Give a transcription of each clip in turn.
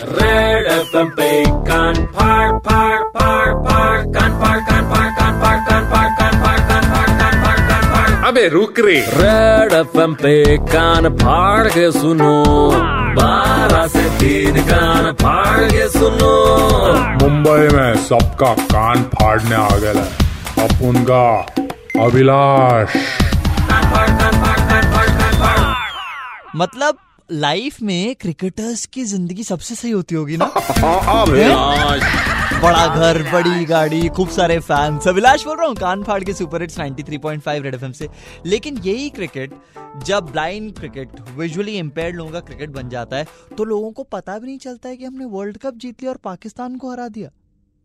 Red FM पे कान फाड़ फाड़ फाड़ फाड़ कान फाड़ कान फाड़ कान फाड़ कान फाड़ कान फाड़ कान फाड़ कान फाड़ कान फाड़ अबे रुक रे रेड एफएम पे कान फाड़ के सुनो बारह से तीन कान फाड़ के सुनो मुंबई में सबका कान फाड़ने आ गया है अब उनका अभिलाष कान फाड़ कान फाड़ कान फाड़ कान फाड़ मतलब लाइफ में क्रिकेटर्स की ज़िंदगी सबसे सही होती होगी ना? बड़ा घर बड़ी गाड़ी खूब सारे फैंस अभिलाष बोल रहा हूँ कान फाड़ के सुपर हिट्स 93.5 रेड एफएम से। लेकिन यही क्रिकेट जब ब्लाइंड क्रिकेट विजुअली इम्पेयर्ड लोगों का क्रिकेट बन जाता है तो लोगों को पता भी नहीं चलता है कि हमने वर्ल्ड कप जीत लिया और पाकिस्तान को हरा दिया।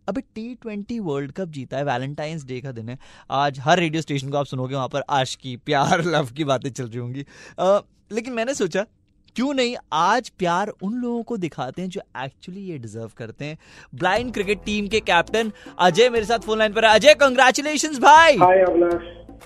अभी टी ट्वेंटी वर्ल्ड कप जीता है वैलेंटाइंस डे का दिन है। आज हर रेडियो स्टेशन को आप सुनोगे वहाँ पर आश की प्यार लव की बातें चल रही होंगी। लेकिन मैंने सोचा क्यों नहीं? आज प्यार उन लोगों को दिखाते हैं जो एक्चुअली ये डिजर्व करते हैं। ब्लाइंड क्रिकेट टीम के कैप्टन अजय मेरे साथ फ़ोन लाइन पर है। अजय कंग्रेचुलेशन भाई! Hi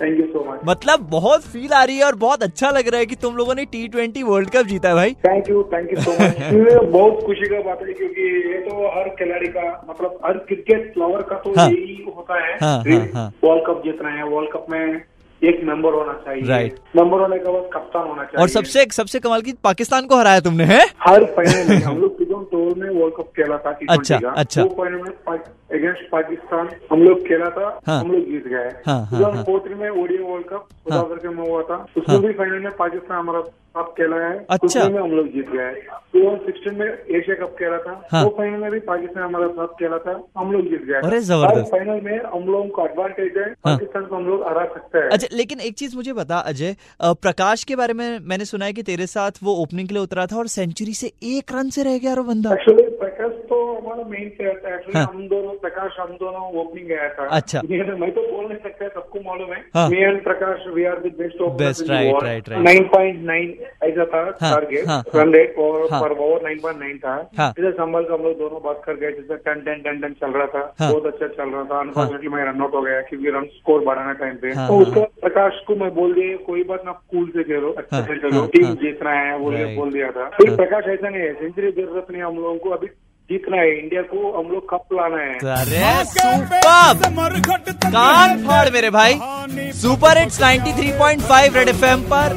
thank you so much मतलब बहुत फील आ रही है और बहुत अच्छा लग रहा है कि तुम लोगों ने टी ट्वेंटी वर्ल्ड कप जीता है भाई। Thank you thank you so much ये बहुत खुशी का बात है क्योंकि ये तो हर खिलाड़ी का मतलब हर क्रिकेट लवर का तो हाँ। यही होता है। हाँ, हाँ, हाँ। वर्ल्ड कप जीतना है। वर्ल्ड कप में एक मेंबर होना चाहिए राइट Right. मेंबर होने के बाद कप्तान होना चाहिए और सबसे सबसे कमाल की पाकिस्तान को हराया तुमने है हर फाइनल में हम लोग पिजोन टोर में वर्ल्ड कप खेला था की अच्छा, अच्छा। वो फाइनल में अगेंस्ट पाकिस्तान हम लोग खेला था हाँ। हम लोग जीत गए हाँ, हाँ, हाँ। में ओडीआई वर्ल्ड कप। में हुआ था उसमें हाँ। भी फाइनल में पाकिस्तान हमारा साथ खेला है अच्छा। में हम लोग जीत गए टू थाउज़ेंड सिक्सटीन में एशिया कप खेला था हाँ। वो फाइनल में भी पाकिस्तान हमारा साथ खेला था हम लोग जीत गए अरे ज़बरदस्त। फाइनल में हम लोगों को एडवांटेज है हाँ। पाकिस्तान को हम लोग हरा सकते हैं अच्छा लेकिन एक चीज़ मुझे बता अजय प्रकाश के बारे में मैंने सुना है कि तेरे साथ वो ओपनिंग के लिए उतरा था और सेंचुरी से एक रन से रह गया वो बंदा एक्चुअली प्रकाश तो हमारा मेन प्लेयर था एक्चुअली हाँ। हम दोनों प्रकाश हम दोनों ओपनिंग गया था अच्छा। मैं तो बोल नहीं सकता सबको मालूम है हाँ। Me and Prakash we are the best of Best, right, right, right. Nine point nine ऐसा था हाँ, टारगेट हाँ, रन रेट और हाँ। पर ओवर नाइन पॉइंट नाइन था हाँ। इसे संभल कर हम लोग दोनों बात कर गए जैसे टेन टेन टेन टेन चल रहा था हाँ। बहुत अच्छा चल रहा था अनफॉर्चुनेटली मैं रन आउट हो गया क्योंकि रन स्कोर बढ़ाना टाइम पे हाँ, तो हाँ, उसको प्रकाश को मैं बोल दिया कोई बात ना कूल से खेलो अच्छा हाँ, से चलो हाँ, टीम हाँ। जीतना है वो के बोल दिया था फिर हाँ। प्रकाश ऐसा नहीं है सेंचुरी ज़रूरत नहीं है हम लोगों को अभी जीतना है इंडिया को हम लोग कप लाना है। अरे सुपर कान फाड़ मेरे भाई। सुपर हिट्स 93.5 रेड एफएम पर।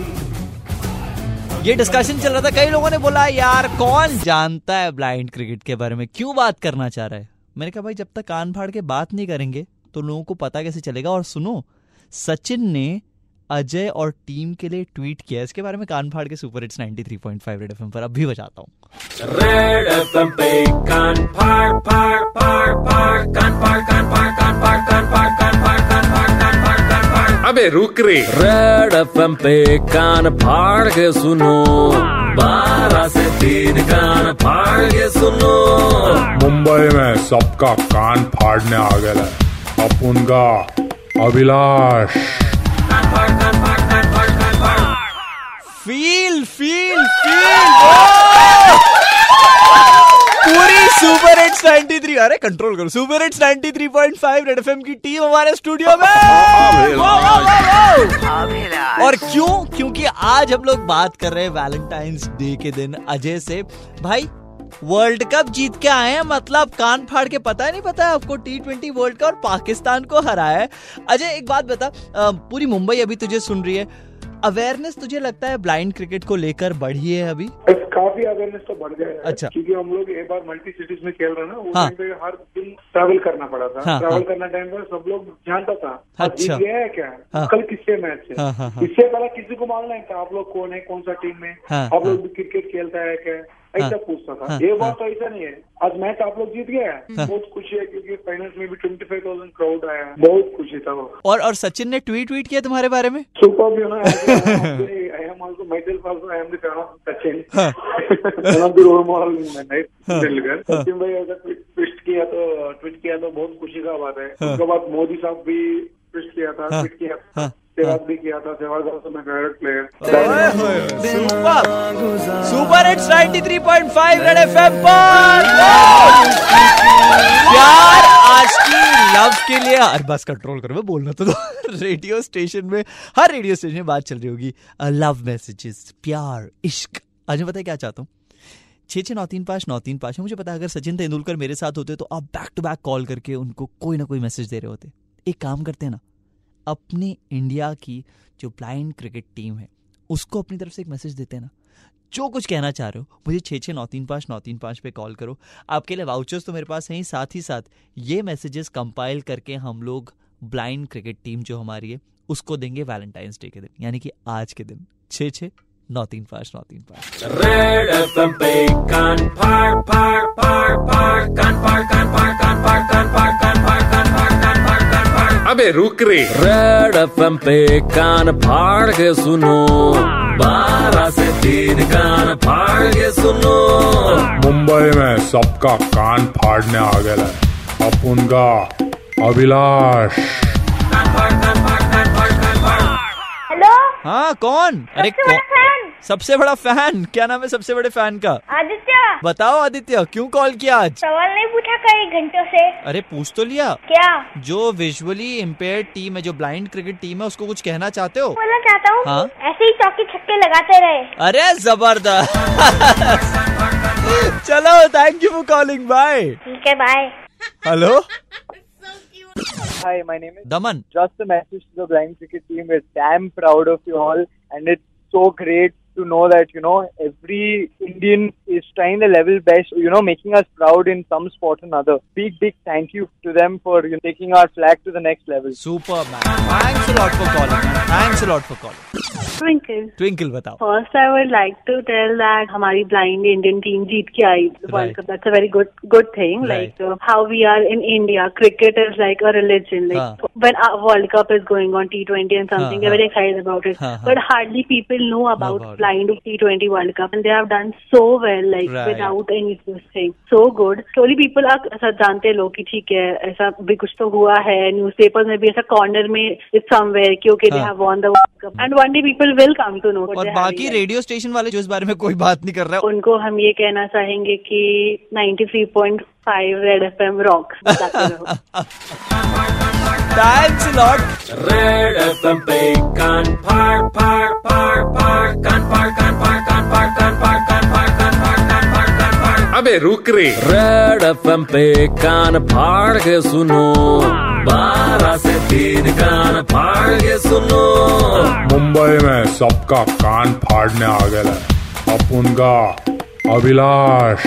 ये डिस्कशन चल रहा था कई लोगों ने बोला यार कौन जानता है ब्लाइंड क्रिकेट के बारे में? क्यों बात करना चाह रहा है? मैंने कहा भाई जब तक कान फाड़ के बात नहीं करेंगे तो लोगों को पता कैसे चलेगा? और सुनो सचिन ने अजय और टीम के लिए ट्वीट किया इसके बारे में कान फाड़ के सुपर हिट्स 93.5 रेड एफएम पर अभी बजाता हूँ रेड एफएम पे कान फाड़ फाड़ फाड़ फाड़ कान फाड़ कान फाड़ कान फाड़ कान फाड़ कान फाड़ कान फाड़ कान फाड़ कान फाड़ अबे रुक रे। रेड एफएम पे कान फाड़ के सुनो। बारह से तीन कान फाड़ के सुनो। मुंबई में सबका कान फाड़ने आ गया है। अब उनका अभिलाष। Feel feel feel. पूरी सुपर हिट्स 93 अरे कंट्रोल करो। सुपर हिट्स 93.5 रेड एफएम की टीम हमारे स्टूडियो में। और क्यों? क्योंकि आज हम लोग बात कर रहे हैं वैलेंटाइंस डे के दिन अजय से। भाई वर्ल्ड कप जीत के आए हैं मतलब कान फाड़ के पता है नहीं पता है आपको टी ट्वेंटी वर्ल्ड कप और पाकिस्तान को हराया है। अजय, एक बात बता पूरी मुंबई अभी तुझे सुन रही है। अवेयरनेस तुझे लगता है ब्लाइंड क्रिकेट को लेकर बढ़ी है अभी काफ़ी अवेयरनेस तो बढ़ गया है अच्छा। क्योंकि हम लोग एक बार मल्टी सिटीज़ में खेल रहे हैं ना उस हाँ। टाइम पे हर दिन ट्रैवल करना पड़ा था हाँ, ट्रैवल हाँ। करना टाइम पर सब लोग जानता था अच्छा। ये गया है क्या हाँ। कल किससे मैच है हाँ, हाँ, हाँ। इससे पहले किसी को मालूम नहीं था आप लोग कौन है कौन सा टीम में हाँ, आप हाँ। लोग क्रिकेट खेलता है क्या ऐसा हाँ, पूछता था हाँ, ये हाँ। बात तो ऐसा नहीं है आज मैच आप लोग जीत गए हैं बहुत खुशी है क्योंकि फाइनल्स में भी ट्वेंटी फाइव थाउज़ेंड क्राउड आया है बहुत खुशी था वो और और सचिन ने ट्वीट ट्वीट किया तुम्हारे बारे में. हाँ. हाँ. हाँ. सचिन भाई ऐसा ट्विस्ट किया तो ट्वीट किया तो बहुत खुशी का बात है हाँ. उसके बाद मोदी साहब भी ट्विस्ट किया था हाँ. ट्वीट किया हाँ. था सहवाग भी किया था। Sehwag also my favorite player. Super. Super hits 93.5 Red FM पर। प्यार आज की लव के लिए अरे बस कंट्रोल करो मैं बोलना तो रेडियो स्टेशन में हर रेडियो स्टेशन में बात चल रही होगी। लव मैसेजेस प्यार इश्क। आज मैं पता है क्या चाहता हूँ? छः छः नौ तीन पाँच नौ तीन पाँच। मुझे पता है अगर सचिन तेंदुलकर मेरे साथ होते तो आप बैक टू बैक कॉल करके उनको कोई ना कोई मैसेज दे रहे होते। एक काम करते हैं ना अपनी इंडिया की जो ब्लाइंड क्रिकेट टीम है, उसको अपनी तरफ़ से एक मैसेज देते हैं ना। जो कुछ कहना चाह रहे हो, मुझे छः छः नौ तीन पाँच, नौ तीन पाँच पे कॉल करो। आपके लिए वाउचर्स तो मेरे पास हैं साथ ही साथ ये मैसेजेस कंपाइल करके हम लोग ब्लाइंड क्रिकेट टीम जो हमारी है, उसको देंगे वैलेंटाइंस डे के दिन, यानी कि आज के दिन। छः छः नौ तीन पाँच, नौ तीन पाँच। अबे रुक रे। रेड एफएम पे कान फाड़ के सुनो। बारह से तीन कान फाड़ के सुनो। मुंबई में सबका कान फाड़ने आ गया अब उनका अभिलाष। हेलो? हाँ कौन? अरे कौन सबसे बड़ा फ़ैन? क्या नाम है सबसे बड़े फ़ैन का? आदित्य। बताओ आदित्य क्यों कॉल किया आज? सवाल नहीं पूछा कई घंटों से। अरे पूछ तो लिया। क्या? जो विजुअली इम्पेयर टीम है जो ब्लाइंड क्रिकेट टीम है उसको कुछ कहना चाहते हो? बोलना चाहता हूँ। हाँ? ऐसे ही चौके छक्के लगाते रहे। अरे ज़बरदस्त। चलो thank you for calling bye ठीक है bye hello Hi, my name is Daman just a message to the blind cricket team. We're damn proud of you all, and it's so great to know that you know every Indian is trying the level best, you know, making us proud in some sport or another. Big, big thank you to them for you know, taking our flag to the next level. Super man! Thanks a lot for calling. Man. Thanks a lot for calling. Twinkle Twinkle बताओ। First I would like to tell that हमारी blind Indian team जीत के आई। World cup that's a very good good thing like how we are in India cricket is like a religion like when world cup is going on T twenty and something very excited about it but hardly people know about blind T twenty world cup and they have done so well like without any thing so good story people सब जानते लोग की ठीक है ऐसा भी कुछ तो हुआ है न्यूज़ में भी ऐसा कॉर्नर में इट समवेयर क्योंकि they have won the world cup and one day people will come to know और बाकी रेडियो स्टेशन वाले जो इस बारे में कोई बात नहीं कर रहे उनको हम ये कहना चाहेंगे कि 93.5 Red FM rock thanks a lot Red FM पे कान फाड़ फाड़ फाड़ फाड़ कान फाड़ कान फाड़ कान फाड़ कान फाड़ कान फाड़ कान फाड़ कान फाड़ कान फाड़। अबे रुक रे। रेड एफएम पे कान फाड़ के सुनो। बारह से तीन कान फाड़ के सुनो। मुंबई में सबका कान फाड़ने आ गया अब उनका अभिलाष।